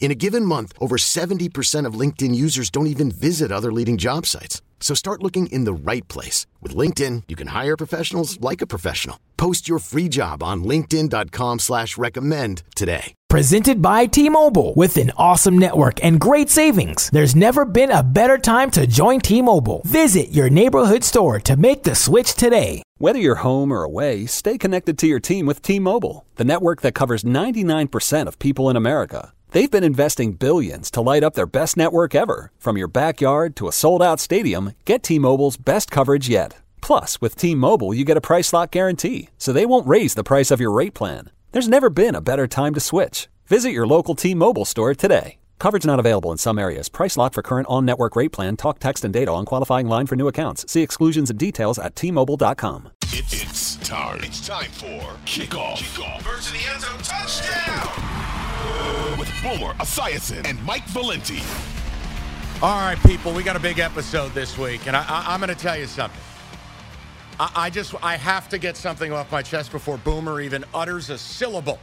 In a given month, over 70% of LinkedIn users don't even visit other leading job sites. So start looking in the right place. With LinkedIn, you can hire professionals like a professional. Post your free job on linkedin.com slash recommend today. Presented by T-Mobile. With an awesome network and great savings, there's never been a better time to join T-Mobile. Visit your neighborhood store to make the switch today. Whether you're home or away, stay connected to your team with T-Mobile, the network that covers 99% of people in America. They've been investing billions to light up their best network ever. From your backyard to a sold out stadium, get T Mobile's best coverage yet. Plus, with T Mobile, you get a price lock guarantee, so they won't raise the price of your rate plan. There's never been a better time to switch. Visit your local T Mobile store today. Coverage not available in some areas. Price lock for current on network rate plan. Talk, text, and data on qualifying line for new accounts. See exclusions and details at T-Mobile.com. It, it's time. It's time for kickoff. Kickoff. Versus the end zone touchdown with Boomer Esiason and Mike Valenti. All right, people, we got a big episode this week, and I, am going to tell you something. I, I just I have to get something off my chest before Boomer even utters a syllable.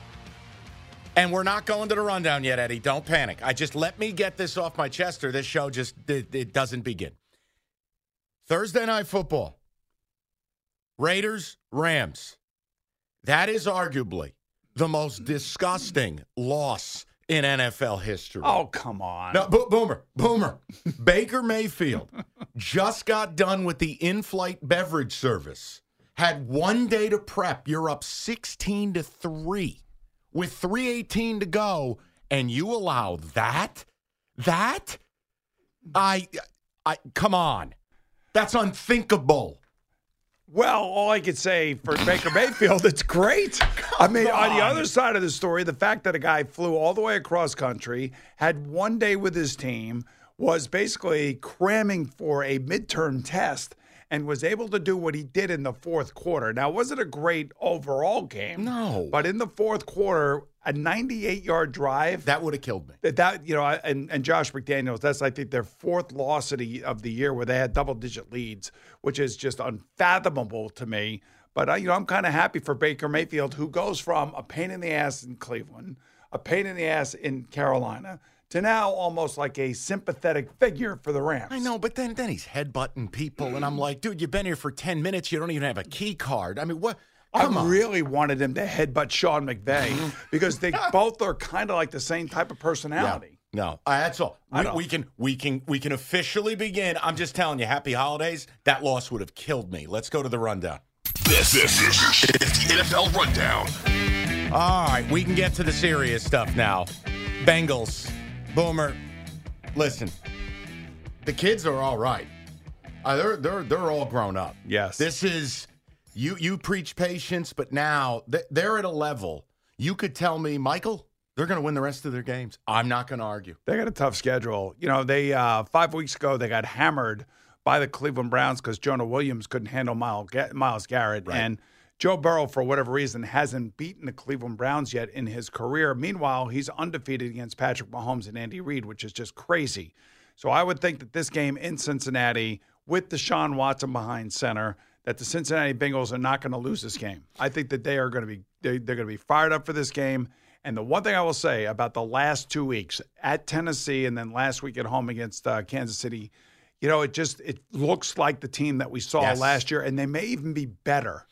And we're not going to the rundown yet, Eddie. Don't panic. I just let me get this off my chest, or this show just it, it doesn't begin. Thursday night football. Raiders, Rams. That is arguably the most disgusting loss in NFL history. Oh, come on. No, bo- boomer, boomer. Baker Mayfield just got done with the in flight beverage service. Had one day to prep. You're up 16 to 3 with 318 to go, and you allow that? That? I, I, come on. That's unthinkable. Well, all I could say for Baker Mayfield, it's great. I mean, on the other side of the story, the fact that a guy flew all the way across country, had one day with his team, was basically cramming for a midterm test, and was able to do what he did in the fourth quarter. Now, was it a great overall game? No. But in the fourth quarter, a 98 yard drive. That would have killed me. That, that you know, and, and Josh McDaniels, that's, I think, their fourth loss of the, of the year where they had double digit leads, which is just unfathomable to me. But, uh, you know, I'm kind of happy for Baker Mayfield, who goes from a pain in the ass in Cleveland, a pain in the ass in Carolina, to now almost like a sympathetic figure for the Rams. I know, but then then he's headbutting people, and I'm like, dude, you've been here for ten minutes. You don't even have a key card. I mean, what? Come I on. really wanted him to headbutt Sean McVay because they both are kind of like the same type of personality. No, uh, that's all. I We, we can we can we can officially begin. I'm just telling you, happy holidays. That loss would have killed me. Let's go to the rundown. This, this is the NFL Rundown. All right, we can get to the serious stuff now. Bengals, Boomer. Listen, the kids are all right. Uh, they're they're they're all grown up. Yes. This is you you preach patience, but now th- they're at a level you could tell me, Michael, they're going to win the rest of their games. I'm not going to argue. They got a tough schedule. You know, they uh, five weeks ago they got hammered by the Cleveland Browns because Jonah Williams couldn't handle Myles Garrett, Right. and Joe Burrow, for whatever reason, hasn't beaten the Cleveland Browns yet in his career. Meanwhile, he's undefeated against Patrick Mahomes and Andy Reid, which is just crazy. So I would think that this game in Cincinnati, with Deshaun Watson behind center, that the Cincinnati Bengals are not going to lose this game. I think that they are going to be they, they're going to be fired up for this game. And the one thing I will say about the last two weeks at Tennessee and then last week at home against uh, Kansas City, you know, it just it looks like the team that we saw Yes. last year, and they may even be better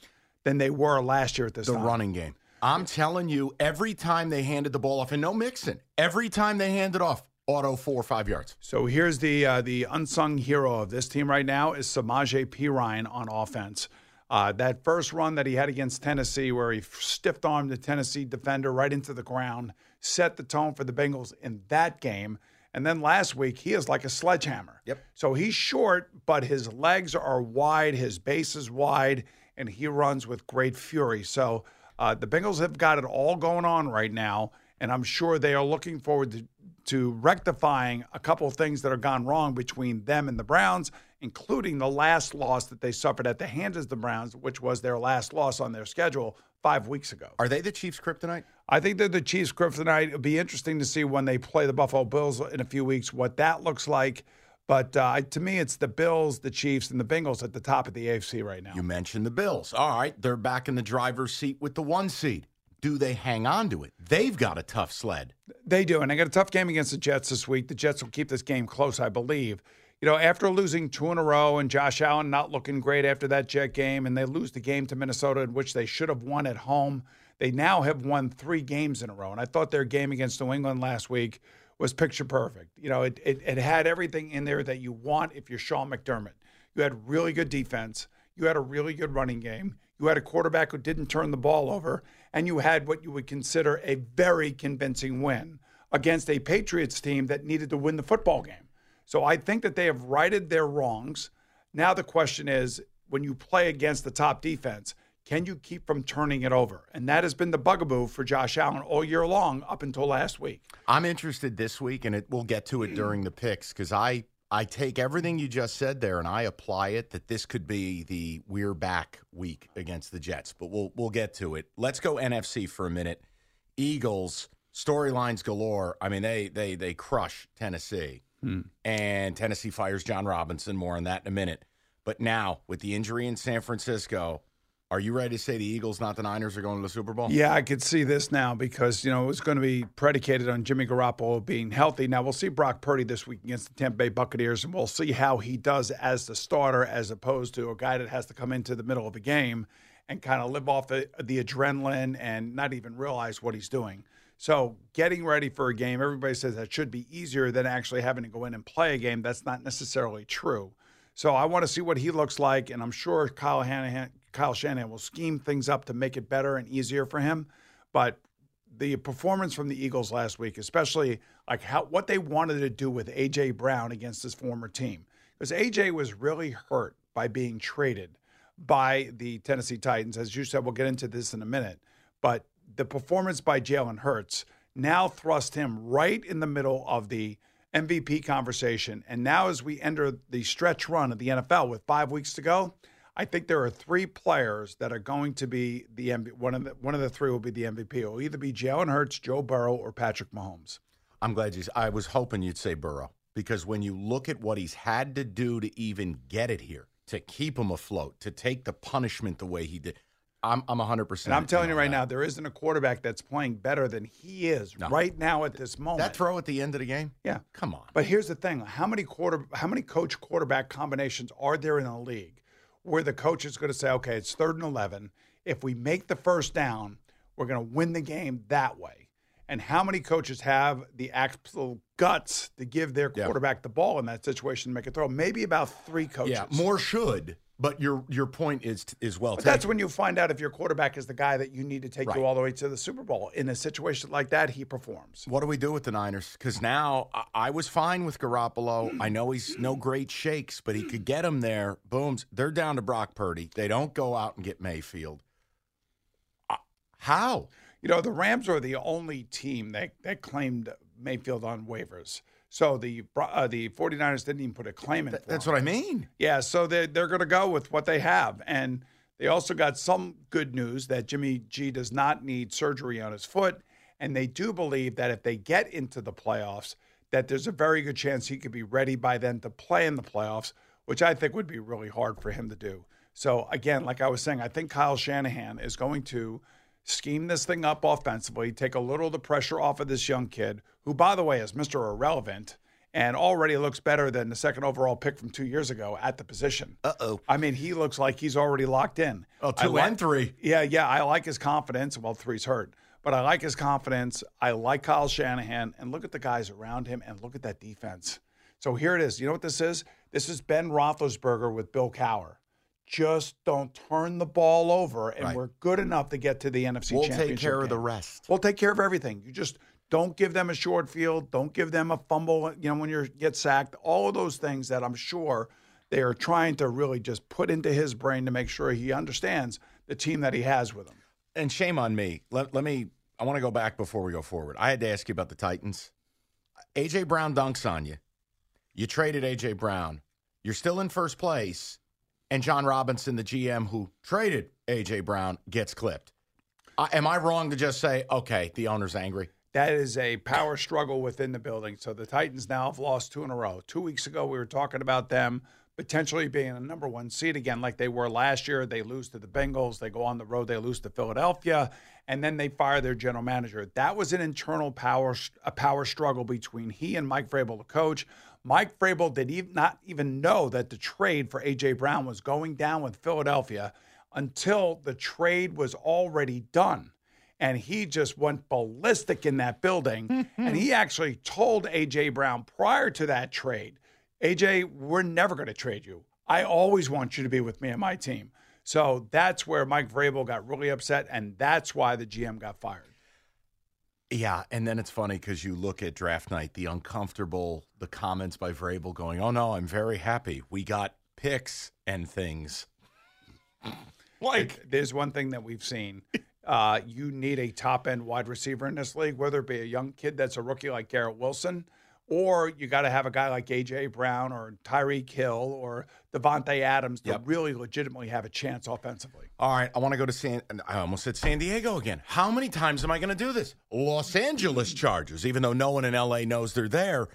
than they were last year at this the time. running game. I'm telling you, every time they handed the ball off, and no mixing, every time they handed off, auto four or five yards. So here's the uh, the unsung hero of this team right now is Samaje Perine on offense. Uh, that first run that he had against Tennessee, where he stiff armed the Tennessee defender right into the ground, set the tone for the Bengals in that game. And then last week, he is like a sledgehammer. Yep. So he's short, but his legs are wide, his base is wide, and he runs with great fury. So uh, the Bengals have got it all going on right now, and I'm sure they are looking forward to, to rectifying a couple of things that have gone wrong between them and the Browns, including the last loss that they suffered at the hands of the Browns, which was their last loss on their schedule five weeks ago. Are they the Chiefs' kryptonite? I think they're the Chiefs' kryptonite. It'll be interesting to see when they play the Buffalo Bills in a few weeks what that looks like. But uh, to me, it's the Bills, the Chiefs, and the Bengals at the top of the AFC right now. You mentioned the Bills. All right, they're back in the driver's seat with the one seed. Do they hang on to it? They've got a tough sled. They do, and they got a tough game against the Jets this week. The Jets will keep this game close, I believe. You know, after losing two in a row and Josh Allen not looking great after that Jet game, and they lose the game to Minnesota, in which they should have won at home, they now have won three games in a row. And I thought their game against New England last week was picture perfect. You know, it, it, it had everything in there that you want if you're Sean McDermott. You had really good defense, you had a really good running game, you had a quarterback who didn't turn the ball over, and you had what you would consider a very convincing win against a Patriots team that needed to win the football game. So I think that they have righted their wrongs. Now the question is when you play against the top defense, can you keep from turning it over? And that has been the bugaboo for Josh Allen all year long up until last week. I'm interested this week, and it, we'll get to it during the picks because I I take everything you just said there and I apply it that this could be the we're back week against the Jets. But we'll we'll get to it. Let's go NFC for a minute. Eagles storylines galore. I mean they they they crush Tennessee. Hmm. And Tennessee fires Jon Robinson. More on that in a minute. But now, with the injury in San Francisco, are you ready to say the Eagles, not the Niners, are going to the Super Bowl? Yeah, I could see this now because, you know, it was going to be predicated on Jimmy Garoppolo being healthy. Now, we'll see Brock Purdy this week against the Tampa Bay Buccaneers, and we'll see how he does as the starter as opposed to a guy that has to come into the middle of a game and kind of live off the, the adrenaline and not even realize what he's doing. So, getting ready for a game, everybody says that should be easier than actually having to go in and play a game. That's not necessarily true. So, I want to see what he looks like, and I'm sure Kyle Shanahan, Kyle Shanahan will scheme things up to make it better and easier for him. But the performance from the Eagles last week, especially like how what they wanted to do with AJ Brown against his former team, because AJ was really hurt by being traded by the Tennessee Titans. As you said, we'll get into this in a minute. But the performance by Jalen Hurts now thrust him right in the middle of the MVP conversation. And now, as we enter the stretch run of the NFL with five weeks to go, I think there are three players that are going to be the MVP. One of the one of the three will be the MVP. It will either be Jalen Hurts, Joe Burrow, or Patrick Mahomes. I'm glad you. I was hoping you'd say Burrow because when you look at what he's had to do to even get it here, to keep him afloat, to take the punishment the way he did, I'm I'm 100. percent And I'm telling you right now, there isn't a quarterback that's playing better than he is No. right now at this moment. that throw at the end of the game. Yeah. Come on. But here's the thing: how many quarter, how many coach quarterback combinations are there in the league where the coach is going to say, "Okay, it's third and eleven. If we make the first down, we're going to win the game that way." And how many coaches have the actual guts to give their Yeah. quarterback the ball in that situation to make a throw? Maybe about three coaches. Yeah, more should. But your your point is is well But taken. that's when you find out if your quarterback is the guy that you need to take Right. you all the way to the Super Bowl. In a situation like that, he performs. What do we do with the Niners? Because now I, I was fine with Garoppolo. I know he's no great shakes, but he could get him there. Booms. They're down to Brock Purdy. They don't go out and get Mayfield. Uh, how? You know, the Rams are the only team that, that claimed Mayfield on waivers. So the uh, the 49ers didn't even put a claim in. Th- for that's what I mean. Yeah, so they're, they're going to go with what they have. And they also got some good news that Jimmy G does not need surgery on his foot. And they do believe that if they get into the playoffs, that there's a very good chance he could be ready by then to play in the playoffs, which I think would be really hard for him to do. So, again, like I was saying, I think Kyle Shanahan is going to scheme this thing up offensively, take a little of the pressure off of this young kid, who, by the way, is Mr. Irrelevant and already looks better than the second overall pick from two years ago at the position. Uh oh. I mean, he looks like he's already locked in. Oh, two like- and three. Yeah, yeah. I like his confidence. Well, three's hurt, but I like his confidence. I like Kyle Shanahan. And look at the guys around him and look at that defense. So here it is. You know what this is? This is Ben Roethlisberger with Bill Cowher. just don't turn the ball over, and Right. we're good enough to get to the NFC We'll take care of the rest. We'll take care of everything. You just don't give them a short field. Don't give them a fumble. You know when you get sacked. All of those things that I'm sure they are trying to really just put into his brain to make sure he understands the team that he has with him. and shame on me. Let, let me, I want to go back before we go forward. I had to ask you about the Titans. A.J. Brown dunks on you. You traded A.J. Brown. You're still in first place. And Jon Robinson, the GM who traded A.J. Brown, gets clipped. Uh, am I wrong to just say, okay, the owner's angry? That is a power struggle within the building. So the Titans now have lost two in a row. Two weeks ago, we were talking about them potentially being a number one seed again, like they were last year. They lose to the Bengals. They go on the road. They lose to Philadelphia, and then they fire their general manager. That was an internal power a power struggle between he and Mike Vrabel, the coach. Mike Vrabel did not even know that the trade for AJ Brown was going down with Philadelphia until the trade was already done and he just went ballistic in that building. Mm-hmm. and he actually told AJ Brown prior to that trade, AJ, we're never going to trade you. I always want you to be with me and my team. So that's where Mike Vrabel got really upset, and that's why the GM got fired. Yeah, and then it's funny because you look at draft night, the uncomfortable, the comments by Vrabel going, "Oh no, I'm very happy. We got picks and things." Like, There's one thing that we've seen. Uh, you need a top end wide receiver in this league, whether it be a young kid that's a rookie like Garrett Wilson, or you got to have a guy like AJ Brown or Tyreek Hill or Davante Adams to Yep. really legitimately have a chance offensively. all right, I want to go to San. I almost said San Diego again. How many times am I going to do this? Los Angeles Chargers, even though no one in LA knows they're there.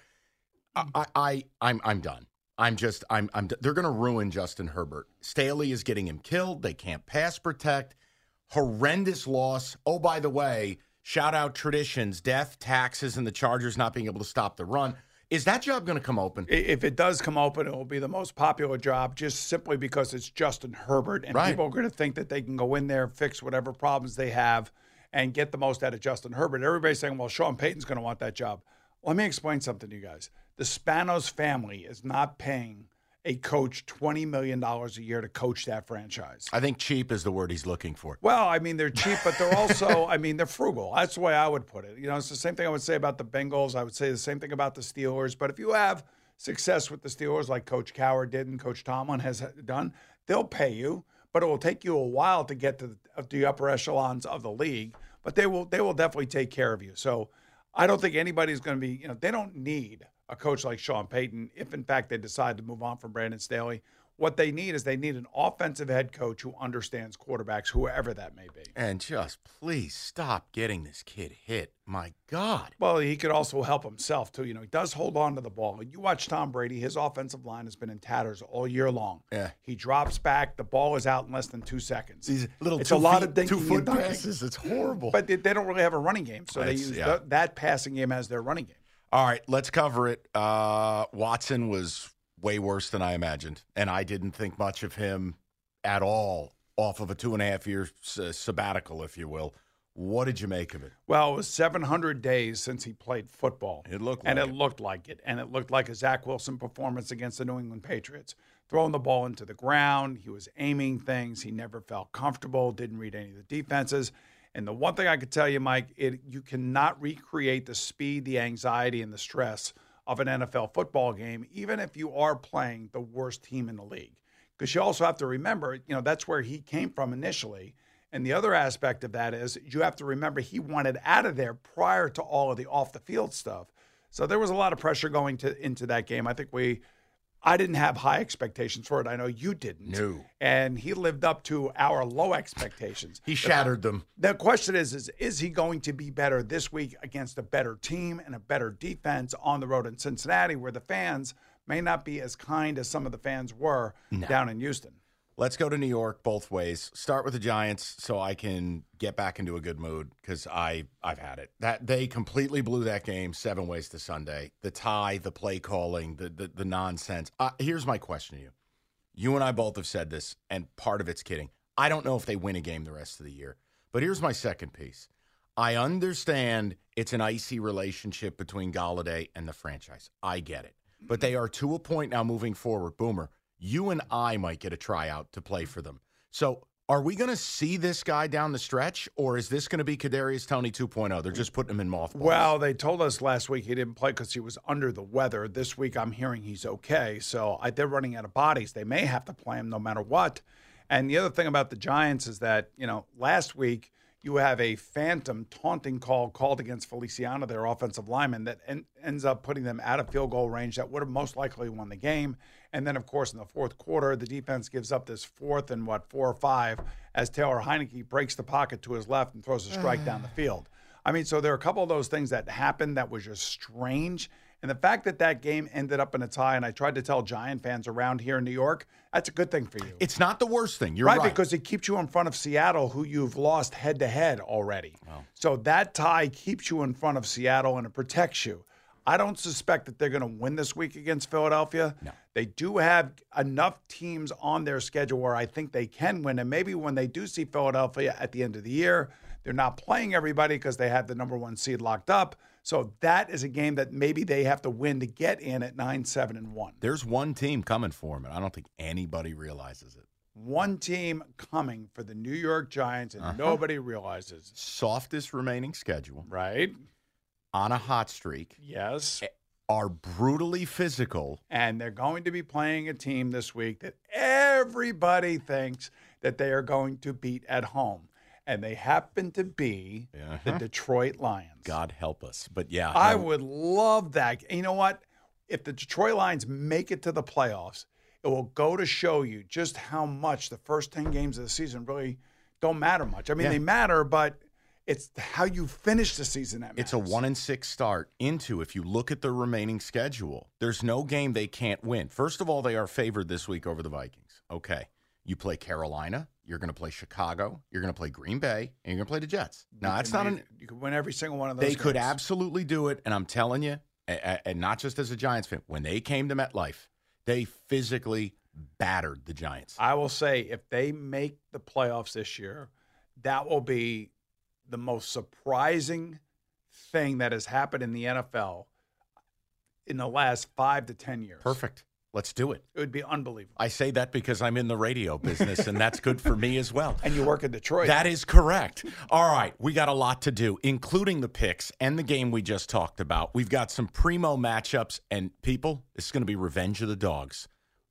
I, I, I I'm, I'm done. I'm just, I'm, I'm. They're going to ruin Justin Herbert. Staley is getting him killed. They can't pass protect. Horrendous loss. Oh, by the way, shout out traditions, death, taxes, and the Chargers not being able to stop the run. Is that job going to come open? If it does come open, it will be the most popular job just simply because it's Justin Herbert. And Right. people are going to think that they can go in there, fix whatever problems they have, and get the most out of Justin Herbert. Everybody's saying, well, Sean Payton's going to want that job. Let me explain something to you guys. The Spanos family is not paying a coach $20 million a year to coach that franchise. I think cheap is the word he's looking for. Well, I mean, they're cheap, but they're also, I mean, they're frugal. That's the way I would put it. You know, it's the same thing I would say about the Bengals. I would say the same thing about the Steelers. But if you have success with the Steelers, like Coach Cowher did and Coach Tomlin has done, they'll pay you, but it will take you a while to get to the, the upper echelons of the league. But they will, they will definitely take care of you. So I don't think anybody's going to be, you know, they don't need a coach like Sean Payton if, in fact, they decide to move on from Brandon Staley. What they need is they need an offensive head coach who understands quarterbacks, whoever that may be. And just please stop getting this kid hit. My God. Well, he could also help himself too. You know, he does hold on to the ball. You watch Tom Brady; his offensive line has been in tatters all year long. Yeah. he drops back, the ball is out in less than two seconds. These little it's two a lot feet- of dinking two foot passes. It's horrible. But they, they don't really have a running game, so they use yeah. th- that passing game as their running game. All right, let's cover it. Uh, Watson was way worse than I imagined, and I didn't think much of him at all off of a two and a half year s- sabbatical, if you will. What did you make of it? Well, it was 700 days since he played football. It looked and it, it. looked like it, and it looked like a Zach Wilson performance against the New England Patriots. Throwing the ball into the ground, he was aiming things. He never felt comfortable. Didn't read any of the defenses. And the one thing I could tell you, Mike, it you cannot recreate the speed, the anxiety, and the stress of an NFL football game, even if you are playing the worst team in the league. Because you also have to remember, you know, that's where he came from initially. And the other aspect of that is you have to remember he wanted out of there prior to all of the off the field stuff. So there was a lot of pressure going to into that game. I think we I didn't have high expectations for it. I know you didn't. No. And he lived up to our low expectations. He shattered them. The question is, is is he going to be better this week against a better team and a better defense on the road in Cincinnati, where the fans may not be as kind as some of the fans were down in Houston? Let's go to New York both ways. Start with the Giants so I can get back into a good mood because I I've had it. That they completely blew that game seven ways to Sunday. The tie, the play calling, the the, the nonsense. Uh, here's my question to you. You and I both have said this, and part of it's kidding. I don't know if they win a game the rest of the year. But here's my second piece. I understand it's an icy relationship between Golladay and the franchise. I get it. But they are to a point now moving forward. Boomer, you and I might get a tryout to play mm-hmm. for them. So are we going to see this guy down the stretch, or is this going to be Kadarius Toney 2.0? They're just putting him in mothballs. Well, they told us last week he didn't play because he was under the weather. This week I'm hearing he's okay. So I, they're running out of bodies. They may have to play him no matter what. And the other thing about the Giants is that, you know, last week you have a phantom taunting call called against Feliciano, their offensive lineman, that en- ends up putting them out of field goal range that would have most likely won the game. And then, of course, in the fourth quarter, the defense gives up this fourth and what, four or five, as Taylor Heinicke breaks the pocket to his left and throws a strike down the field. I mean, so there are a couple of those things that happened that was just strange. And the fact that that game ended up in a tie, and I tried to tell Giant fans around here in New York, that's a good thing for you. It's not the worst thing. You're right, right. because it keeps you in front of Seattle, who you've lost head to head already. So that tie keeps you in front of Seattle and it protects you. I don't suspect that they're going to win this week against Philadelphia. No. They do have enough teams on their schedule where I think they can win. And maybe when they do see Philadelphia at the end of the year, they're not playing everybody because they have the number one seed locked up. So that is a game that maybe they have to win to get in at nine, seven, and one. There's one team coming for them, and I don't think anybody realizes it. One team coming for the New York Giants, and uh-huh. nobody realizes. Softest remaining schedule Right? On a hot streak Yes. are brutally physical. And they're going to be playing a team this week that everybody thinks that they are going to beat at home. And they happen to be the uh-huh. Detroit Lions. God help us. But yeah, I no, would love that. You know what? If the Detroit Lions make it to the playoffs, it will go to show you just how much the first 10 games of the season really don't matter much. I mean, Yeah. they matter, but it's how you finish the season that It's a one and six start into if you look at the remaining schedule. There's no game they can't win. First of all, they are favored this week over the Vikings. Okay. You play Carolina, you're going to play Chicago, you're going to play Green Bay, and you're going to play the Jets. Now, that's not an You could win every single one of those. they could absolutely do it, and I'm telling you, and not just as a Giants fan, when they came to MetLife, they physically battered the Giants. I will say if they make the playoffs this year, that will be the most surprising thing that has happened in the NFL in the last five to ten years. Perfect. Let's do it. It would be unbelievable. I say that because I'm in the radio business, and that's good for me as well. And you work in Detroit. That is correct. All right, we got a lot to do, including the picks and the game we just talked about. We've got some primo matchups, and people, this is going to be revenge of the dogs.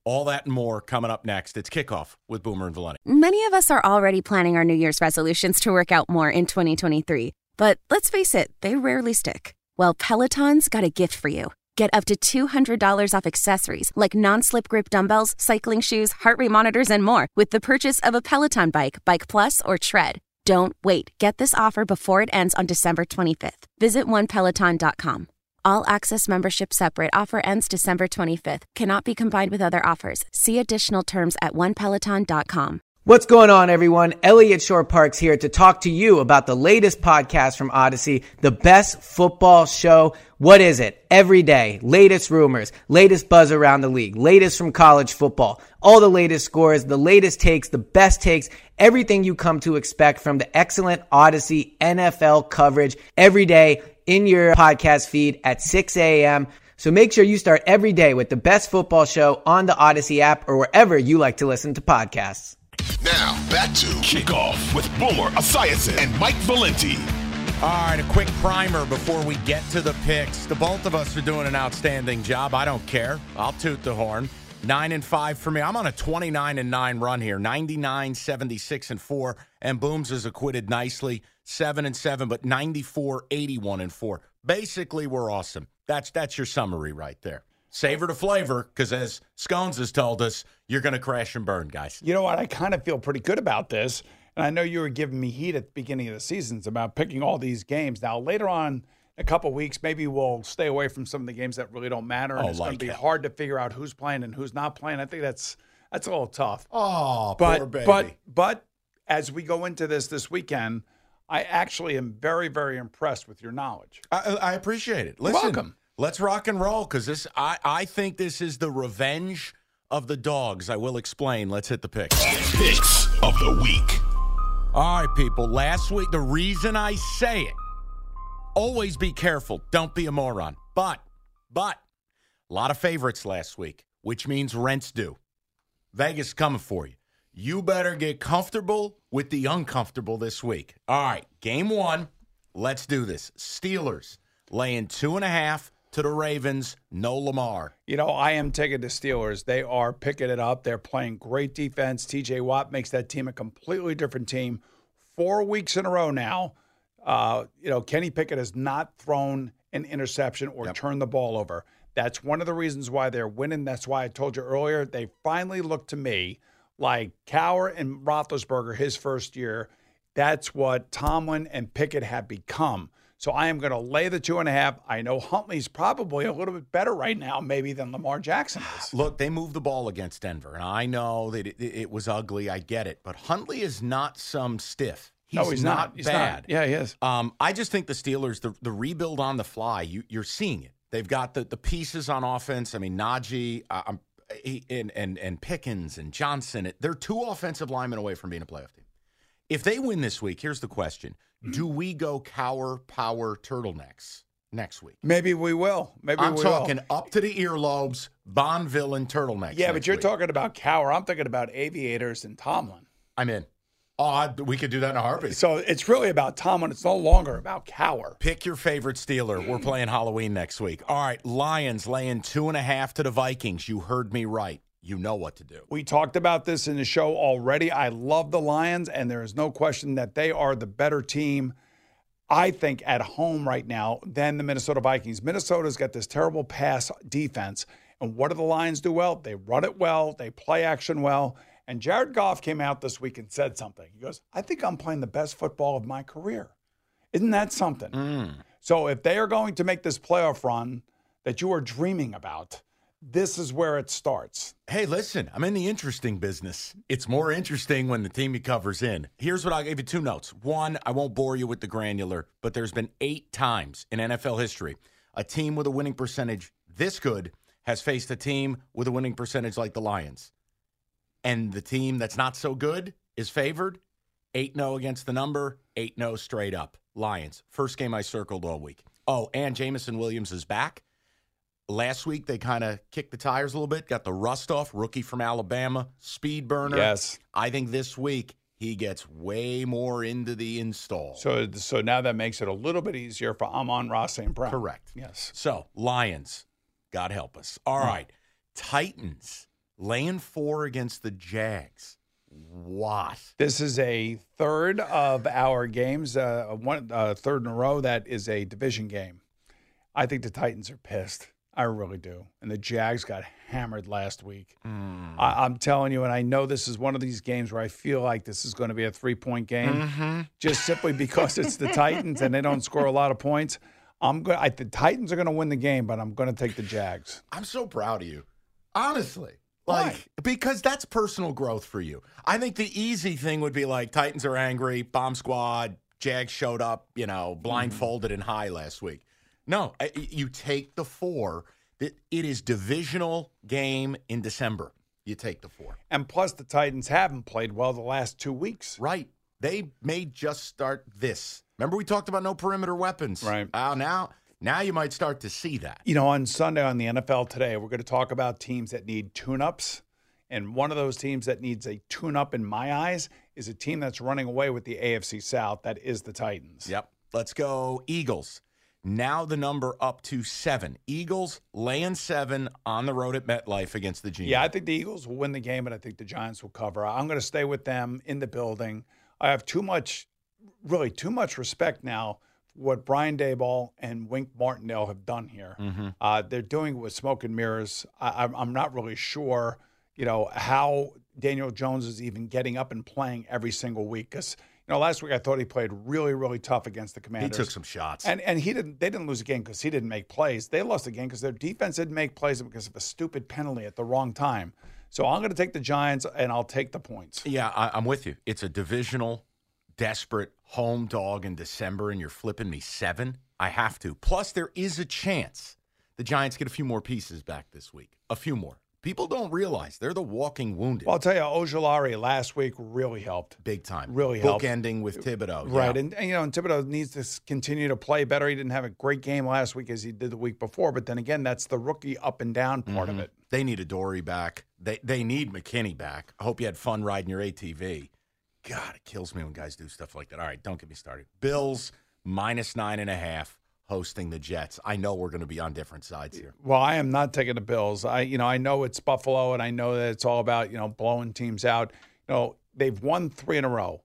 All that and more coming up next. It's kickoff with Boomer and Valenti. Many of us are already planning our New Year's resolutions to work out more in 2023. But let's face it, they rarely stick. Well, Peloton's got a gift for you. Get up to $200 off accessories like non slip grip dumbbells, cycling shoes, heart rate monitors, and more with the purchase of a Peloton bike, Bike Plus, or Tread. Don't wait. Get this offer before it ends on December 25th. Visit onepeloton.com. All access membership separate offer ends December 25th. Cannot be combined with other offers. See additional terms at onepeloton.com. What's going on, everyone? Eliot Shorr-Parks here to talk to you about the latest podcast from Odyssey, the best football show. What is it? Every day, latest rumors, latest buzz around the league, latest from college football, all the latest scores, the latest takes, the best takes, everything you come to expect from the excellent Odyssey NFL coverage every day in your podcast feed at 6 a.m. So make sure you start every day with the best football show on the Odyssey app or wherever you like to listen to podcasts. Now, back to Kickoff with Boomer Esiason and Mike Valenti. All right, a quick primer before we get to the picks. The both of us are doing an outstanding job. I don't care. I'll toot the horn. Nine and five for me. I'm on a 29 and nine run here. 99, 76 and four. And Booms is acquitted nicely. Seven and seven, but 94, 81 and four. Basically, we're awesome. That's that's your summary right there. Savor to flavor, because as Scones has told us, you're going to crash and burn, guys. You know what? I kind of feel pretty good about this. And I know you were giving me heat at the beginning of the seasons about picking all these games. Now, later on, a couple weeks, maybe we'll stay away from some of the games that really don't matter. And Oh, it's going to be it. hard to figure out who's playing and who's not playing. I think that's that's a little tough. Oh, but poor baby. but but as we go into this this weekend, I actually am very very impressed with your knowledge. I, I appreciate it. Listen, welcome. Let's rock and roll because this. I I think this is the revenge of the dogs. I will explain. Let's hit the picks. Picks of the week. All right, people. Last week, the reason I say it, always be careful. Don't be a moron. But but a lot of favorites last week, which means rent's due. Vegas coming for you. You better get comfortable with the uncomfortable this week. All right, game one. Let's do this. Steelers laying two and a half to the Ravens. No Lamar. You know, I am taking the Steelers. They are picking it up. They're playing great defense. TJ Watt makes that team a completely different team. Four weeks in a row now. Uh, you know, Kenny Pickett has not thrown an interception or turned the ball over. That's one of the reasons why they're winning. That's why I told you earlier, they finally look to me like Cowher and Roethlisberger his first year. That's what Tomlin and Pickett have become. So I am going to lay the two and a half. I know Huntley's probably a little bit better right now, maybe than Lamar Jackson is. Look, they moved the ball against Denver, and I know that it, it was ugly. I get it, but Huntley is not some stiff. He's, no, he's not, He's bad. Not. Yeah, he is. Um, I just think the Steelers, the, the rebuild on the fly, you, you're seeing it. They've got the, the pieces on offense. I mean, Najee uh, he, and, and, and Pickens and Johnson, they're two offensive linemen away from being a playoff team. If they win this week, here's the question Do we go Cowher power turtlenecks next week? Maybe we will. Maybe I'm talking will. up to the earlobes, Bond villain turtlenecks. Yeah, but you're week. talking about Cowher. I'm thinking about aviators and Tomlin. I'm in. Oh, I, we could do that in a heartbeat. So it's really about Tomlin. It's no longer about Cowher. Pick your favorite Steeler. We're playing Halloween next week. All right, Lions laying two and a half to the Vikings. You heard me right. You know what to do. We talked about this in the show already. I love the Lions, and there is no question that they are the better team, I think, at home right now than the Minnesota Vikings. Minnesota's got this terrible pass defense. And what do the Lions do well? They run it well, they play action well. And Jared Goff came out this week and said something. He goes, I think I'm playing the best football of my career. Isn't that something? Mm. So if they are going to make this playoff run that you are dreaming about, this is where it starts. Hey, listen, I'm in the interesting business. It's more interesting when the team he covers in. Here's what I'll give you two notes. One, I won't bore you with the granular, but there's been eight times in NFL history a team with a winning percentage this good has faced a team with a winning percentage like the Lions. And the team that's not so good is favored 8 0 against the number, 8 0 straight up. Lions. First game I circled all week. Oh, and Jameson Williams is back. Last week they kind of kicked the tires a little bit, got the rust off, rookie from Alabama, speed burner. Yes. I think this week he gets way more into the install. So, so now that makes it a little bit easier for Amon-Ra St. Brown. Correct. Yes. So, Lions, God help us. All hmm. right. Titans laying four against the Jags. What? This is a third of our games, uh, one uh, third in a row. That is a division game. I think the Titans are pissed. I really do. And the Jags got hammered last week. I, I'm telling you, and I know this is one of these games where I feel like this is going to be a three point game, just simply because it's the Titans and they don't score a lot of points. I'm going. The Titans are going to win the game, but I'm going to take the Jags. I'm so proud of you. Honestly. Why? Like, because that's personal growth for you. I think the easy thing would be like Titans are angry, bomb squad, Jags showed up, you know, blindfolded and high last week. No, you take the four. It it is divisional game in December. You take the four. And plus, the Titans haven't played well the last two weeks. Right. They may just start this. Remember we talked about no perimeter weapons. Right. Uh, now, now you might start to see that. You know, on Sunday on the NFL Today, we're going to talk about teams that need tune ups. And one of those teams that needs a tune up, in my eyes, is a team that's running away with the AFC South. That is the Titans. Yep. Let's go Eagles. Now the number up to seven. Eagles laying seven on the road at MetLife against the Giants. Yeah, I think the Eagles will win the game, but I think the Giants will cover. I'm going to stay with them in the building. I have too much, really too much respect now what Brian Daboll and Wink Martindale have done here. Uh, they're doing it with smoke and mirrors. I, I'm, I'm not really sure, you know, how Daniel Jones is even getting up and playing every single week. Because you know, last week I thought he played really, really tough against the Commanders. he took some shots. And and he didn't. They didn't lose a game because he didn't make plays. They lost a game because their defense didn't make plays because of a stupid penalty at the wrong time. So I'm going to take the Giants and I'll take the points. yeah, I, I'm with you. It's a divisional, desperate home dog in December, and you're flipping me seven. I have to. Plus, there is a chance the Giants get a few more pieces back this week. A few more. People don't realize they're the walking wounded. Well, I'll tell you, Ojulari last week really helped. Big time. Really helped. Bookending with Thibodeaux. Right, yeah. and, and you know, and Thibodeaux needs to continue to play better. He didn't have a great game last week as he did the week before, but then again, that's the rookie up and down part Mm-hmm. of it. They need Adoree back. They they need McKinney back. I hope you had fun riding your ATV. God, it kills me when guys do stuff like that. All right, don't get me started. Bills minus nine and a half hosting the Jets. I know we're going to be on different sides here. Well, I am not taking the Bills. I, you know, I know it's Buffalo, and I know that it's all about you know blowing teams out. You know, they've won three in a row.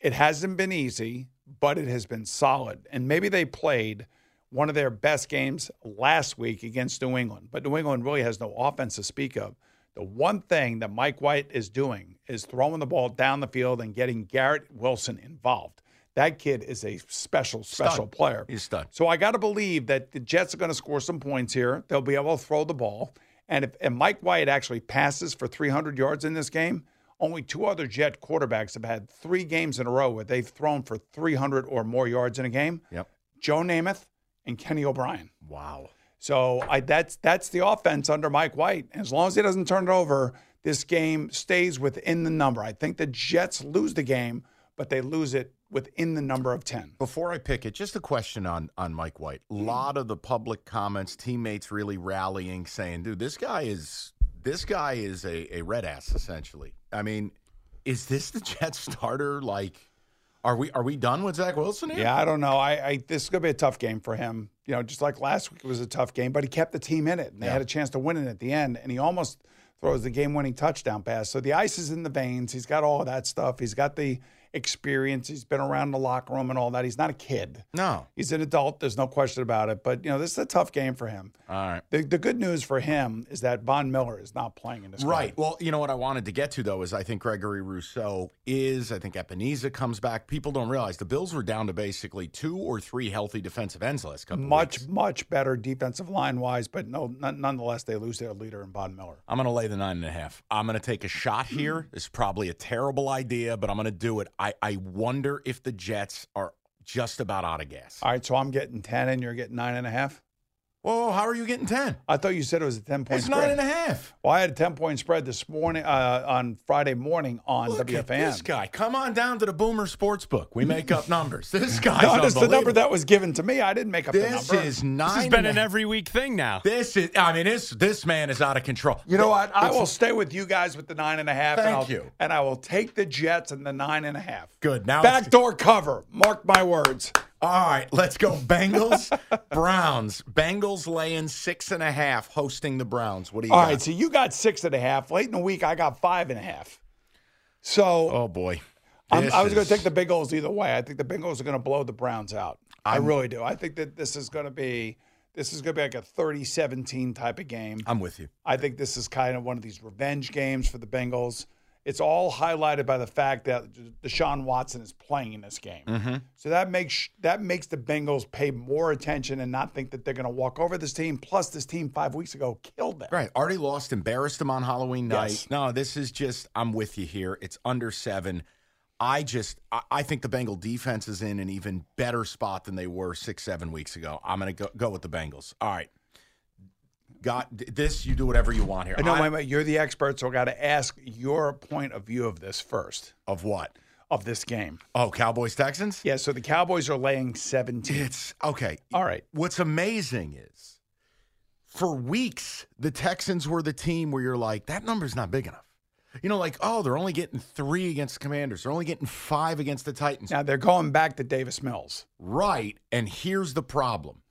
It hasn't been easy, but it has been solid. And maybe they played one of their best games last week against New England, but New England really has no offense to speak of. The one thing that Mike White is doing is throwing the ball down the field and getting Garrett Wilson involved. That kid is a special, special Stud. player. He's stud. So I got to believe that the Jets are going to score some points here. They'll be able to throw the ball. And if and Mike White actually passes for 300 yards in this game, only two other Jet quarterbacks have had three games in a row where they've thrown for 300 or more yards in a game. Yep. Joe Namath and Kenny O'Brien. Wow. So I, that's that's the offense under Mike White. As long as he doesn't turn it over, this game stays within the number. I think the Jets lose the game, but they lose it within the number of 10. Before I pick it, just a question on on Mike White. A lot of the public comments, teammates really rallying, saying, "Dude, this guy is this guy is a, a red ass essentially." I mean, is this the Jets starter? Like, are we are we done with Zach Wilson? Here? Yeah, I don't know. I, I this is gonna be a tough game for him. You know, just like last week it was a tough game, but he kept the team in it, and they Yeah. had a chance to win it at the end. And he almost throws the game-winning touchdown pass. So the ice is in the veins. He's got all of that stuff. He's got the experience. He's been around the locker room and all that. He's not a kid. No. He's an adult. There's no question about it. But you know, this is a tough game for him. All right. The, the good news for him is that Von Miller is not playing in this. Right. game. Well, you know what I wanted to get to though is I think Gregory Rousseau is. I think Epenesa comes back. People don't realize the Bills were down to basically two or three healthy defensive ends last couple. Much, much better defensive line wise, but no, none- nonetheless, they lose their leader in Von Miller. I'm going to lay the nine and a half. I'm going to take a shot here. It's probably a terrible idea, but I'm going to do it. I, I wonder if the Jets are just about out of gas. All right, so I'm getting 10 and you're getting nine and a half. Whoa, how are you getting 10? I thought you said it was a 10 point spread. It's spread. nine and a half. Well, I had a 10 point spread this morning, uh, on Friday morning on Look at this guy. Come on down to the Boomer Sportsbook. We make up numbers. This guy. No, that's the number that was given to me. I didn't make up the This number. is nine. This has been an every week thing now. This is. I mean, this this man is out of control. you know what? I It's- will stay with you guys with the nine and a half. and Thank I'll, you. And I will take the Jets and the nine and a half. Good. Now it's- Backdoor cover. Mark my words. All right, let's go. Bengals, Browns. Bengals laying six and a half, hosting the Browns. What do you All got? right, so you got six and a half. Late in the week, I got five and a half. So oh boy, I'm, I was going to take the Bengals either way. I think the Bengals are going to blow the Browns out. i I'm- really do. I think that this is going to be this is going to be like a 30-17 type of game. I'm with you. I think this is kind of one of these revenge games for the Bengals. It's all highlighted by the fact that Deshaun Watson is playing in this game. Mm-hmm. So that makes that makes the Bengals pay more attention and not think that they're going to walk over this team. Plus, this team five weeks ago killed them. Right, already lost, embarrassed them on Halloween night. Yes. No, this is just. I'm with you here. It's under seven. I just, I, think the Bengal defense is in an even better spot than they were six, seven weeks ago. I'm going to go go with the Bengals. All right. Got this. You do whatever you want here. I know, I- wait, you're the expert, so I got to ask your point of view of this first of what? of this game. Oh, Cowboys Texans. Yeah, so the Cowboys are laying 17. It's okay. All right. What's amazing is for weeks, the Texans were the team where you're like, that number's not big enough. You know, like, oh, they're only getting three against the Commanders. They're only getting five against the Titans. Now they're going back to Davis Mills. Right. And here's the problem.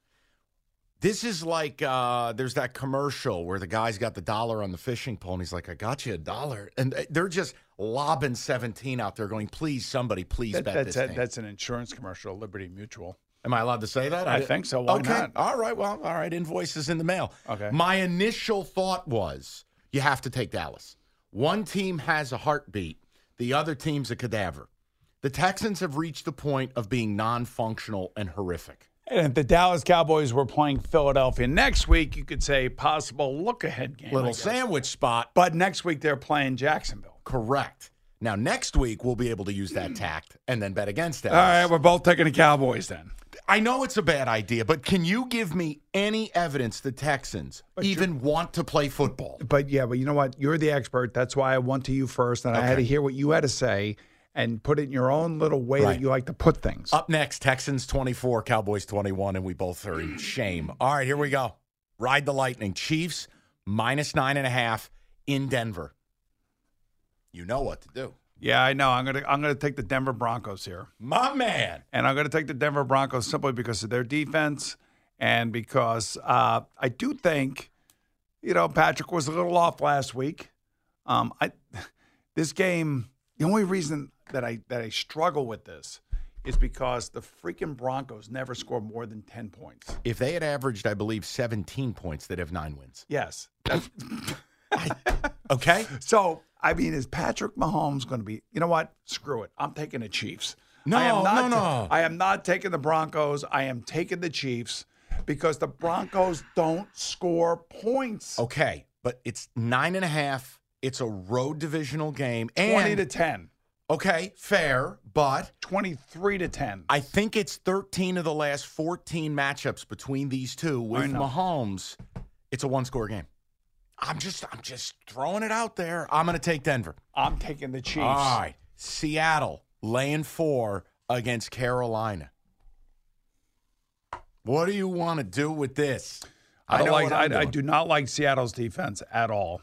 This is like uh, there's that commercial where the guy's got the dollar on the fishing pole and he's like, I got you a dollar. And they're just lobbing 17 out there going, please, somebody, please That- bet that's, this a- thing. that's an insurance commercial, Liberty Mutual. Am I allowed to say that? I think so. Why okay. not? All right. Well, all right. Invoices in the mail. Okay. My initial thought was you have to take Dallas. One team has a heartbeat, the other team's a cadaver. The Texans have reached the point of being non functional and horrific. And if the Dallas Cowboys were playing Philadelphia next week, you could say possible look ahead game. Little sandwich spot. But next week they're playing Jacksonville. Correct. Now, next week, we'll be able to use that tact and then bet against Dallas. All right, we're both taking the Cowboys then. I know it's a bad idea, but can you give me any evidence the Texans even want to play football? But yeah, but you know what? You're the expert. That's why I went to you first, and I had to hear what you had to say and put it in your own little way Right. that you like to put things. Up next, Texans 24, Cowboys 21, and we both are in shame. All right, here we go. Ride the Lightning. Chiefs minus nine and a half in Denver. You know what to do. Yeah, I know. I'm gonna I'm gonna take the Denver Broncos here, My man. and I'm gonna take the Denver Broncos simply because of their defense and because uh, I do think, you know, Patrick was a little off last week. Um, I this game, the only reason that I that I struggle with this is because the freaking Broncos never score more than ten points. If they had averaged, I believe, 17 points, they'd have nine wins. Yes, that's, Okay? So, I mean, is Patrick Mahomes going to be? You know what? Screw it. I'm taking the Chiefs. No, I am not no, no. I am not taking the Broncos. I am taking the Chiefs because the Broncos don't score points. Okay. But it's nine and a half. It's a road divisional game. And, Twenty to ten. Okay, fair, but Twenty-three to ten. I think it's 13 of the last 14 matchups between these two with. Mahomes. It's a one score game. I'm just I'm just throwing it out there. I'm going to take Denver. I'm taking the Chiefs. All right. Seattle laying 4 against Carolina. What do you want to do with this? I don't like. I, I do not like Seattle's defense at all.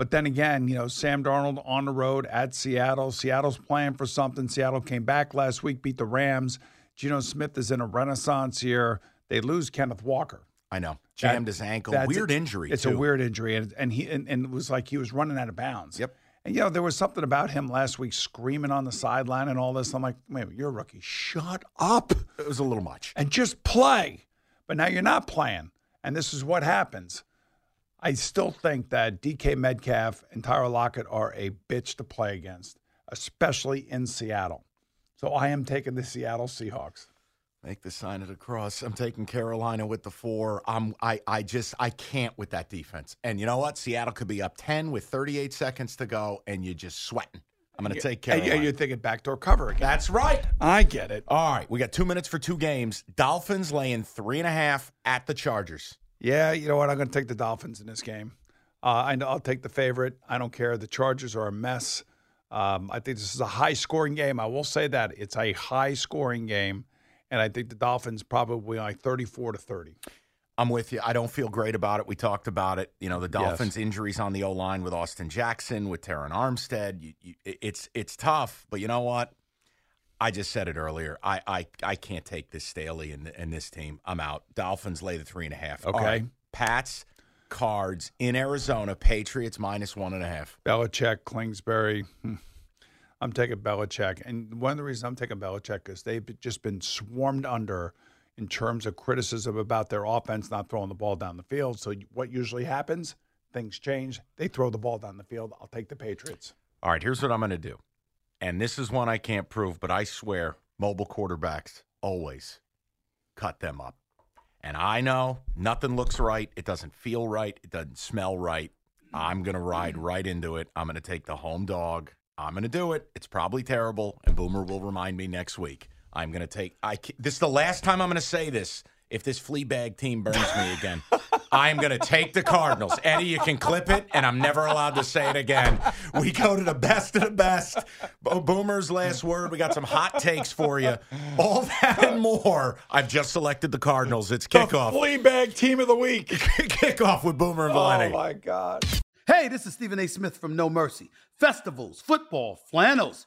But then again, you know, Sam Darnold on the road at Seattle. Seattle's playing for something. Seattle came back last week, beat the Rams. Geno Smith is in a renaissance here. They lose Kenneth Walker. I know. Jammed That- his ankle. Weird a- injury. It's too. a weird injury, and and he and, and it was like he was running out of bounds. Yep. And you know there was something about him last week screaming on the sideline and all this. I'm like, wait, you're a rookie. Shut up It was a little much. and just play. But now you're not playing, and this is what happens. I still think that DK Metcalf and Tyler Lockett are a bitch to play against, especially in Seattle. So I am taking the Seattle Seahawks. Make the sign of the cross. I'm taking Carolina with the four. I'm I I just I can't with that defense. And you know what? Seattle could be up 10 with 38 seconds to go, and you're just sweating. I'm gonna take And Carolina. you're thinking backdoor cover again. That's right. I get it. All right, we got two minutes for two games. Dolphins laying three and a half at the Chargers. Yeah, you know what? I'm going to take the Dolphins in this game. Uh, I know I'll take the favorite. I don't care. The Chargers are a mess. Um, I think this is a high scoring game. I will say that it's a high scoring game, and I think the Dolphins probably like 34 to 30. I'm with you. I don't feel great about it. We talked about it. You know, the Dolphins' injuries on the O line with Austin Jackson, with Terron Armstead. You, you, it's it's tough, but you know what? I just said it earlier. I I, I can't take this Staley and and this team. I'm out. Dolphins lay the three and a half. Okay. right. Pats, Cards in Arizona. Patriots minus one and a half. Belichick, Kingsbury. hmm. I'm taking Belichick, and one of the reasons I'm taking Belichick is they've just been swarmed under in terms of criticism about their offense not throwing the ball down the field. So what usually happens? Things change. They throw the ball down the field. I'll take the Patriots. All right, here's what I'm going to do. And this is one I can't prove, but I swear mobile quarterbacks always cut them up. And I know nothing looks right. It doesn't feel right. It doesn't smell right. I'm going to ride mm. right into it. I'm going to take the home dog. I'm going to do it. It's probably terrible, and Boomer will remind me next week. I'm going to take. I. This is the last time I'm going to say this. If this flea bag team burns me again, I'm going to take the Cardinals. Eddie, you can clip it, and I'm never allowed to say it again. We go to the best of the best. Bo- Boomer's last word. We got some hot takes for you. All that and more. I've just selected the Cardinals. It's kickoff. Flea bag team of the week. kickoff with Boomer and Valenti. oh my God. Hey, this is Stephen A. Smith from No Mercy. Festivals, football, flannels.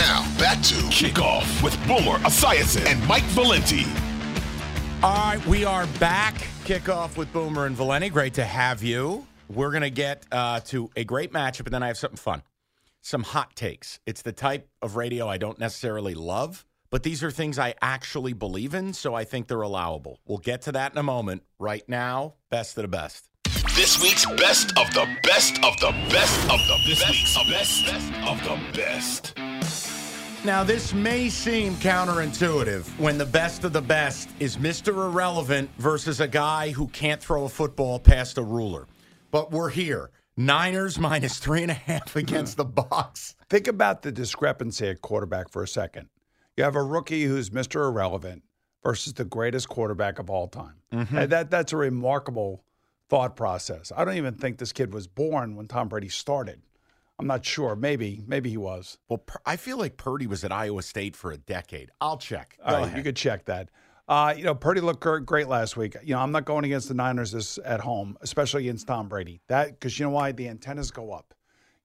Now, back to Kickoff with Boomer Esiason and Mike Valenti. All right, we are back. Kickoff with Boomer and Valenti. Great to have you. We're going to get uh, to a great matchup, and then I have something fun. Some hot takes. It's the type of radio I don't necessarily love, but these are things I actually believe in, so I think they're allowable. We'll get to that in a moment. Right now, best of the best. This week's best of the best of the best of the this best of best, best of the best. Now, this may seem counterintuitive when the best of the best is Mr. Irrelevant versus a guy who can't throw a football past a ruler. But we're here. Niners minus three and a half against the Bucs. Think about the discrepancy at quarterback for a second. You have a rookie who's Mr. Irrelevant versus the greatest quarterback of all time. Mm-hmm. And that that's a remarkable thought process. I don't even think this kid was born when Tom Brady started. I'm not sure. Maybe, maybe he was. Well, I feel like Purdy was at Iowa State for a decade. I'll check. Go right, ahead. you could check that. Uh, you know, Purdy looked great last week. You know, I'm not going against the Niners this at home, especially against Tom Brady. That because you know why the antennas go up.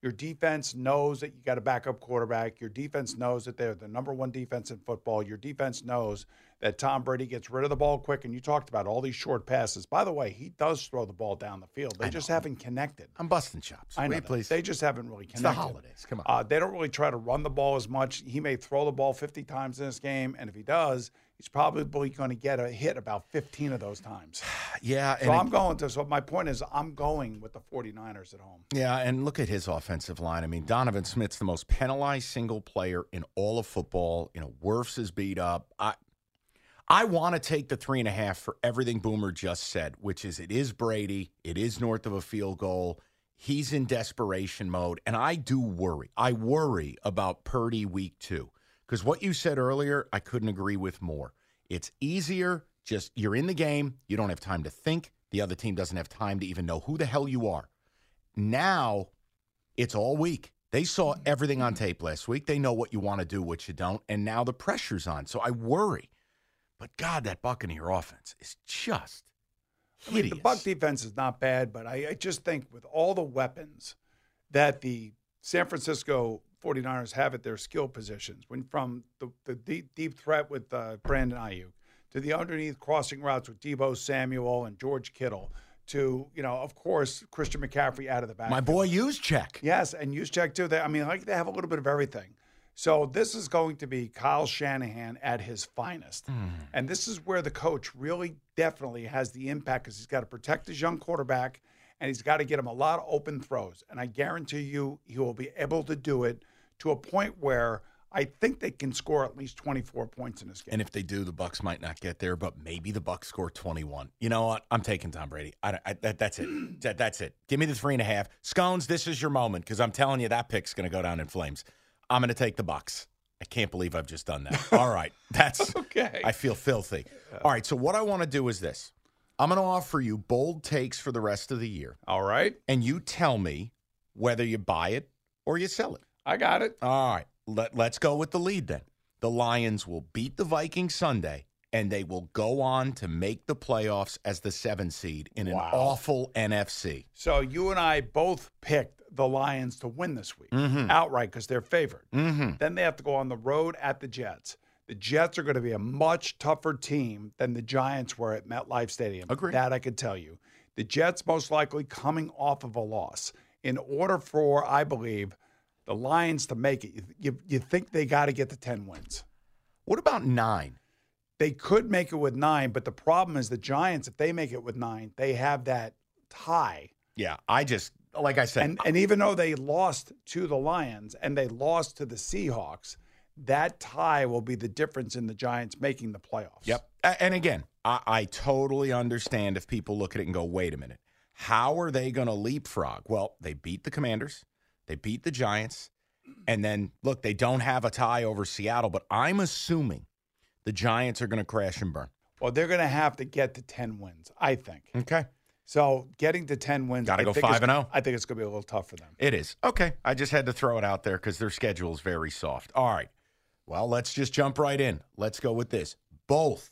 Your defense knows that you got a backup quarterback. Your defense knows that they're the number one defense in football. Your defense knows that Tom Brady gets rid of the ball quick. And you talked about all these short passes. By the way, he does throw the ball down the field. They just haven't connected. I'm busting chops. I know Wait, please. They just haven't really It's the connected. holidays. Come on. Uh, they don't really try to run the ball as much. He may throw the ball 50 times in this game, and if he does, he's probably going to get a hit about 15 of those times. yeah, So I'm it- going to. So my point is, I'm going with the 49ers at home. Yeah, and look at his offensive line. I mean, Donovan Smith's the most penalized single player in all of football. You know, Wirfs is beat up. I I want to take the three and a half for everything Boomer just said, which is it is Brady, it is north of a field goal. He's in desperation mode, and I do worry. I worry about Purdy week two because what you said earlier, I couldn't agree with more. It's easier. Just you're in the game. You don't have time to think. The other team doesn't have time to even know who the hell you are. Now it's all week. They saw everything on tape last week. They know what you want to do, what you don't, and now the pressure's on. So I worry. But God, that Buccaneer offense is just I mean, hideous. the Buc defense is not bad, but I, I just think with all the weapons that the San Francisco 49ers have at their skill positions, when from the, the deep, deep threat with uh, Brandon Aiyuk to the underneath crossing routes with Deebo Samuel and George Kittle to, you know, of course, Christian McCaffrey out of the back. My boy Juszczyk. Yes, and Juszczyk too. They, I mean, like they have a little bit of everything. So this is going to be Kyle Shanahan at his finest, hmm. and this is where the coach really definitely has the impact because he's got to protect his young quarterback, and he's got to get him a lot of open throws. And I guarantee you, he will be able to do it to a point where I think they can score at least 24 points in this game. And if they do, the Bucs might not get there, but maybe the Bucs score 21. You know what? I'm taking Tom Brady. I, I, that, that's it. That, that's it. Give me the three and a half. Scones, this is your moment because I'm telling you that pick's going to go down in flames. I'm going to take the Bucs. I can't believe I've just done that. All right. That's Okay. I feel filthy. All right. So what I want to do is this. I'm going to offer you bold takes for the rest of the year, All right, and you tell me whether you buy it or you sell it. I got it. All right. Let, let's go with the lead then. The Lions will beat the Vikings Sunday, and they will go on to make the playoffs as the seven seed in Wow. an awful NFC. So you and I both picked the Lions to win this week Mhm. outright because they're favored. Mm-hmm. Then they have to go on the road at the Jets. The Jets are going to be a much tougher team than the Giants were at MetLife Stadium. Agreed. That I could tell you. The Jets most likely coming off of a loss. In order for, I believe, the Lions to make it, you, you, you think they got to get to 10 wins. What about nine? They could make it with nine, but the problem is the Giants, if they make it with nine, they have that tie. Yeah, I just like I said. And and even though they lost to the Lions and they lost to the Seahawks, that tie will be the difference in the Giants making the playoffs. Yep. And again, I, I totally understand if people look at it and go, wait a minute, how are they going to leapfrog? Well, they beat the Commanders, they beat the Giants, and then look, they don't have a tie over Seattle, but I'm assuming the Giants are going to crash and burn. Well, they're going to have to get to 10 wins, I think. Okay. So getting to 10 wins, Gotta I go think 5 it's- and oh. I think it's going to be a little tough for them. It is. Okay. I just had to throw it out there because their schedule is very soft. All right. Well, let's just jump right in. Let's go with this. Both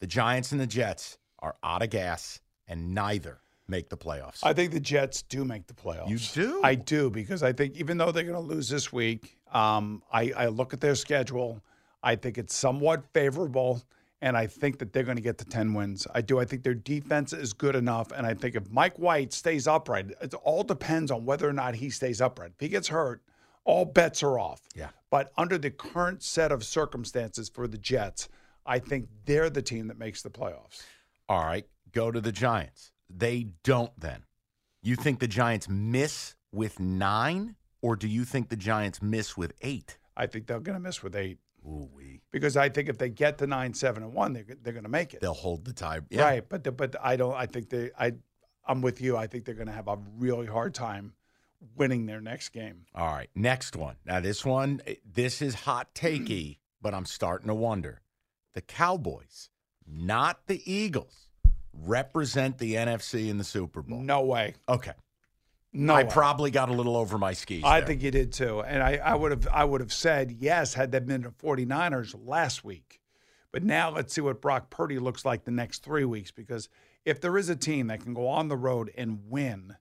the Giants and the Jets are out of gas, and neither make the playoffs. I think the Jets do make the playoffs. You do? I do because I think even though they're going to lose this week, um, I, I look at their schedule. I think it's somewhat favorable, and I think that they're going to get to ten wins. I do. I think their defense is good enough, and I think if Mike White stays upright, it all depends on whether or not he stays upright. If he gets hurt, all bets are off. Yeah. But under the current set of circumstances for the Jets, I think they're the team that makes the playoffs. All right, go to the Giants. They don't then. You think the Giants miss with nine, or do you think the Giants miss with eight? I think they're going to miss with eight Ooh, we. because I think if they get to nine, seven, and one, they're, they're going to make it. They'll hold the tie. Yeah. Right, but the, but I don't. I think they. I I'm with you. I think they're going to have a really hard time winning their next game. All right, next one. Now this one, eh, this is hot takey, but I'm starting to wonder. The Cowboys, not the Eagles, represent the NFC in the Super Bowl. No way. Okay. No, I probably got a little over my skis. I there. think you did too. And I, I would have I would have said yes had that been the 49ers last week. But now let's see what Brock Purdy looks like the next three weeks because if there is a team that can go on the road and win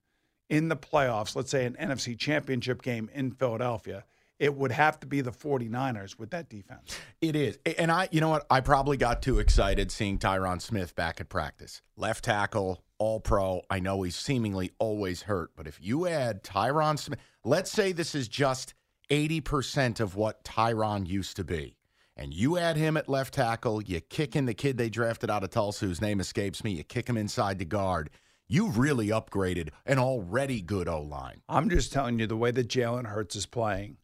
in the playoffs, let's say an NFC championship game in Philadelphia, it would have to be the 49ers with that defense. It is. And I, you know what? I probably got too excited seeing Tyron Smith back at practice. Left tackle, all pro. I know he's seemingly always hurt, but if you add Tyron Smith, let's say this is just 80% of what Tyron used to be. And you add him at left tackle, you kick in the kid they drafted out of Tulsa, whose name escapes me, you kick him inside the guard. You really upgraded an already good O line. I'm just telling you the way that Jalen Hurts is playing,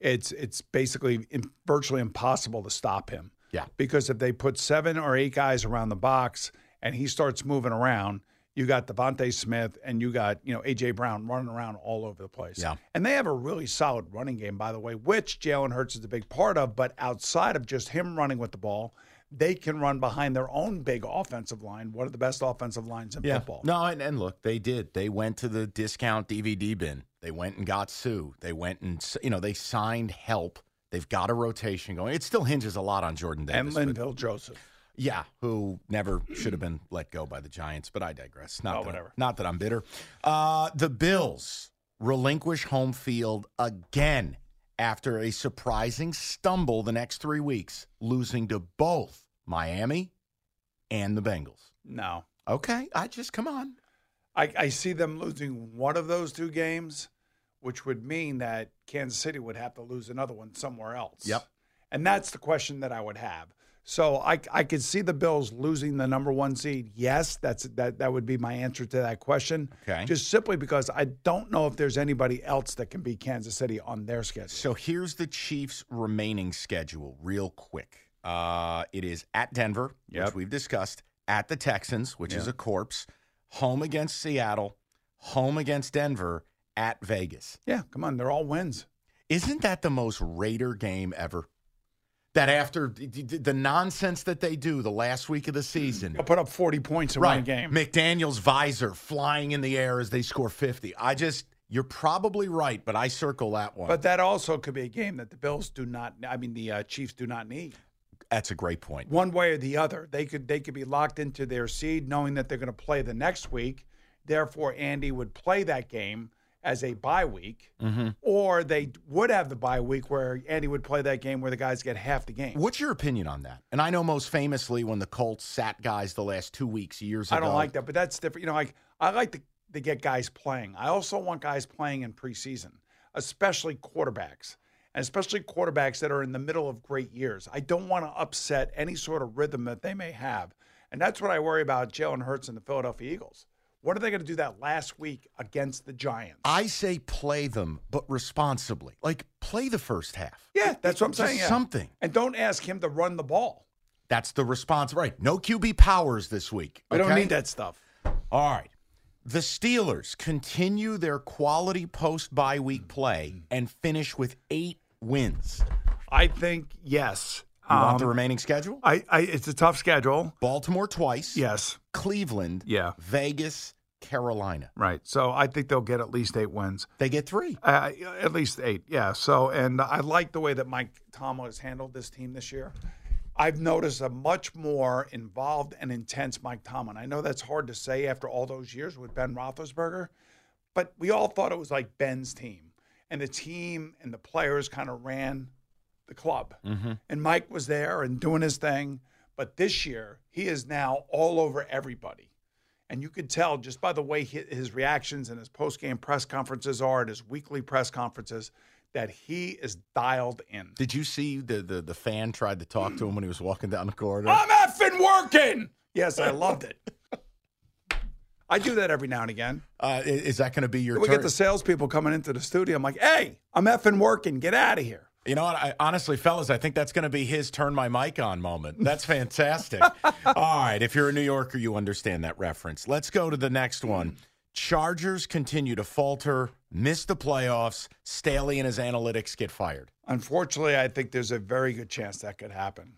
it's it's basically virtually impossible to stop him. Yeah. Because if they put seven or eight guys around the box and he starts moving around, you got DeVonta Smith and you got, you know, AJ Brown running around all over the place. Yeah. And they have a really solid running game, by the way, which Jalen Hurts is a big part of. But outside of just him running with the ball, they can run behind their own big offensive line. One of the best offensive lines in football. No, and, and look, they did. They went to the discount DVD bin. They went and got Suh. They went and you know they signed help. They've got a rotation going. It still hinges a lot on Jordan Davis. And Linval Joseph. Yeah, who never should have been let go by the Giants, but I digress. Not Oh, that, whatever. Not that I'm bitter. Uh, the Bills relinquish home field again after a surprising stumble the next three weeks, losing to both Miami and the Bengals. No. Okay, I just come on. I, I see them losing one of those two games, which would mean that Kansas City would have to lose another one somewhere else. Yep. And that's the question that I would have. So I, I could see the Bills losing the number one seed. Yes, that's that that would be my answer to that question. Okay. Just simply because I don't know if there's anybody else that can beat Kansas City on their schedule. So here's the Chiefs' remaining schedule, real quick. Uh, it is at Denver, which we've discussed, at the Texans, which is a corpse, home against Seattle, home against Denver, at Vegas. Yeah, come on, they're all wins. Isn't that the most Raider game ever? That after the, nonsense that they do the last week of the season, They'll put up 40 points in one game. McDaniel's visor flying in the air as they score 50. I just, you're probably right, but I circle that one. But that also could be a game that the Bills do not. I mean, the uh, Chiefs do not need. that's a great point. one way or the other. They could they could be locked into their seed, knowing that they're going to play the next week. Therefore, Andy would play that game as a bye week, Mm-hmm. or they would have the bye week where Andy would play that game where the guys get half the game. What's your opinion on that? And I know most famously when the Colts sat guys the last two weeks, years I ago. I don't like that, but that's different. You know, like I like to, to get guys playing. I also want guys playing in preseason, especially quarterbacks, and especially quarterbacks that are in the middle of great years. I don't want to upset any sort of rhythm that they may have, and that's what I worry about. Jalen Hurts and the Philadelphia Eagles. What are they going to do that last week against the Giants? I say play them, but responsibly. Like play the first half. yeah, that's what I'm saying. yeah. Something. and don't ask him to run the ball. That's the response. Right. No QB powers this week. We don't need that stuff. All right. The Steelers continue their quality post bye week play and finish with eight wins. I think yes. You want Um, the remaining schedule? I, I, it's a tough schedule. Baltimore twice. Yes. Cleveland. Yeah. Vegas. Carolina. Right. So I think they'll get at least eight wins. They get three. Uh, at least eight, yeah. So, and I like the way that Mike Tomlin has handled this team this year. I've noticed a much more involved and intense Mike Tomlin. I know that's hard to say after all those years with Ben Roethlisberger, but we all thought it was like Ben's team, and the team and the players kind of ran the club, and Mike was there and doing his thing. But this year, he is now all over everybody. And you could tell just by the way hi- his reactions and his post game press conferences are and his weekly press conferences that he is dialed in. Did you see the, the the fan tried to talk to him when he was walking down the corridor? I'm effing working. Yes, I loved it. I do that every now and again. Uh, is that going to be your We turn? get the salespeople coming into the studio. I'm like, hey, I'm effing working. Get out of here. You know what? I, honestly, fellas, I think that's going to be his turn my mic on moment. That's fantastic. All right. If you're a New Yorker, you understand that reference. Let's go to the next one. Chargers continue to falter, miss the playoffs. Staley and his analytics get fired. Unfortunately, I think there's a very good chance that could happen.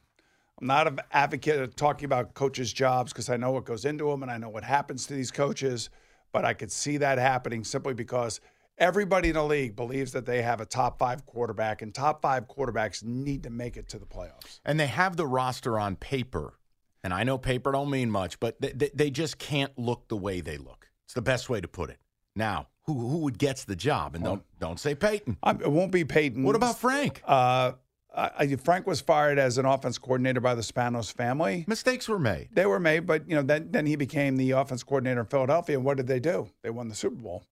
I'm not an advocate of talking about coaches' jobs because I know what goes into them and I know what happens to these coaches, but I could see that happening simply because everybody in the league believes that they have a top five quarterback, and top five quarterbacks need to make it to the playoffs. And they have the roster on paper. And I know paper don't mean much, but they, they, they just can't look the way they look. It's the best way to put it. Now, who who would gets the job? And don't don't say Peyton. I'm, it won't be Peyton. What about Frank? Uh, I, I- Frank was fired as an offense coordinator by the Spanos family. Mistakes were made. They were made, but you know, then then he became the offense coordinator in Philadelphia. And what did they do? They won the Super Bowl.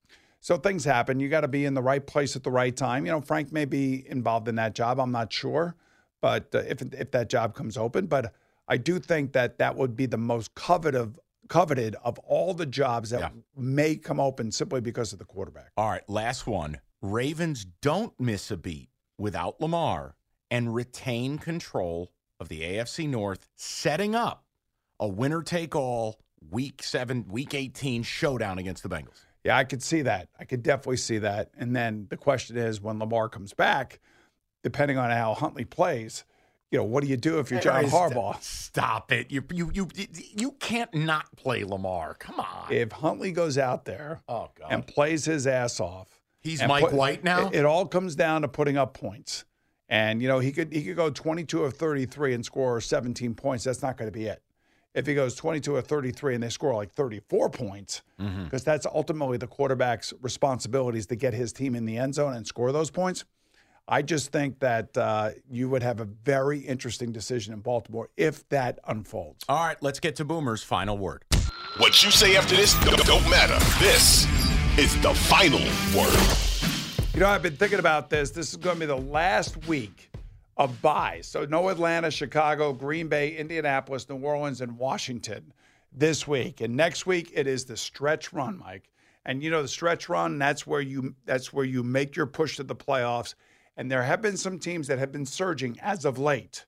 So things happen. You got to be in the right place at the right time. You know, Frank may be involved in that job. I'm not sure, but uh, if if that job comes open, but I do think that that would be the most coveted coveted of all the jobs that Yeah. may come open simply because of the quarterback. All right, last one. Ravens don't miss a beat without Lamar and retain control of the AFC North, setting up a winner take all week seven, week 18 showdown against the Bengals. Yeah, I could see that. I could definitely see that. And then the question is when Lamar comes back, depending on how Huntley plays, you know, what do you do if you're John Harbaugh? Stop it. You, you, you, you can't not play Lamar. Come on. If Huntley goes out there oh, God. and plays his ass off, He's Mike White now? It, it all comes down to putting up points. And you know, he could he could go 22 of 33 and score 17 points. That's not going to be it. If he goes 22 or 33 and they score like 34 points, because Mm-hmm. that's ultimately the quarterback's responsibilities to get his team in the end zone and score those points. I just think that uh, you would have a very interesting decision in Baltimore if that unfolds. All right, let's get to Boomer's final word. What you say after this don't, don't matter. This is the final word. You know, I've been thinking about this. This is going to be the last week of buys. So, no Atlanta, Chicago, Green Bay, Indianapolis, New Orleans, and Washington this week. And next week, it is the stretch run, Mike. And you know, the stretch run, that's where you that's where you make your push to the playoffs. And there have been some teams that have been surging as of late.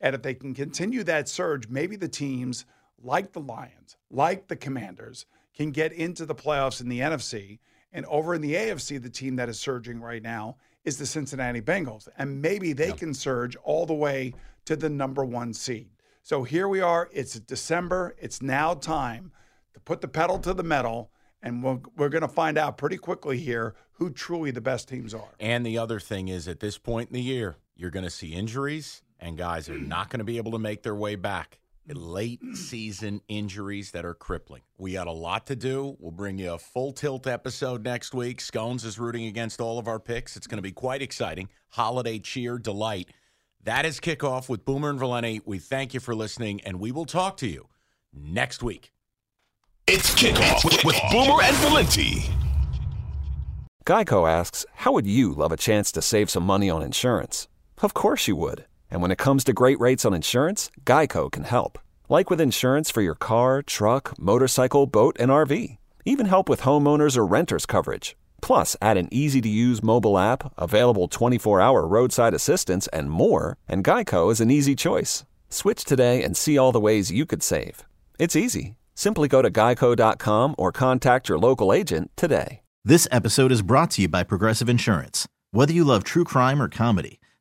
And if they can continue that surge, maybe the teams like the Lions, like the Commanders, can get into the playoffs in the NFC. And over in the AFC, the team that is surging right now is the Cincinnati Bengals. And maybe they can surge all the way to the number one seed. So here we are. It's December. It's now time to put the pedal to the metal. And we're, we're going to find out pretty quickly here who truly the best teams are. And the other thing is, at this point in the year, you're going to see injuries, and guys are not going to be able to make their way back. Late season injuries that are crippling. We got a lot to do. We'll bring you a full tilt episode next week. Scones is rooting against all of our picks. It's going to be quite exciting. Holiday cheer, delight. That is kickoff with Boomer and Valenti. We thank you for listening, and we will talk to you next week. It's kickoff with, with Boomer and Valenti. Geico asks, How would you love a chance to save some money on insurance? Of course you would. And when it comes to great rates on insurance, Geico can help. Like with insurance for your car, truck, motorcycle, boat, and RV. Even help with homeowners or renters coverage. Plus, add an easy to use mobile app, available 24 hour roadside assistance, and more, and Geico is an easy choice. Switch today and see all the ways you could save. It's easy. Simply go to geico.com or contact your local agent today. This episode is brought to you by Progressive Insurance. Whether you love true crime or comedy,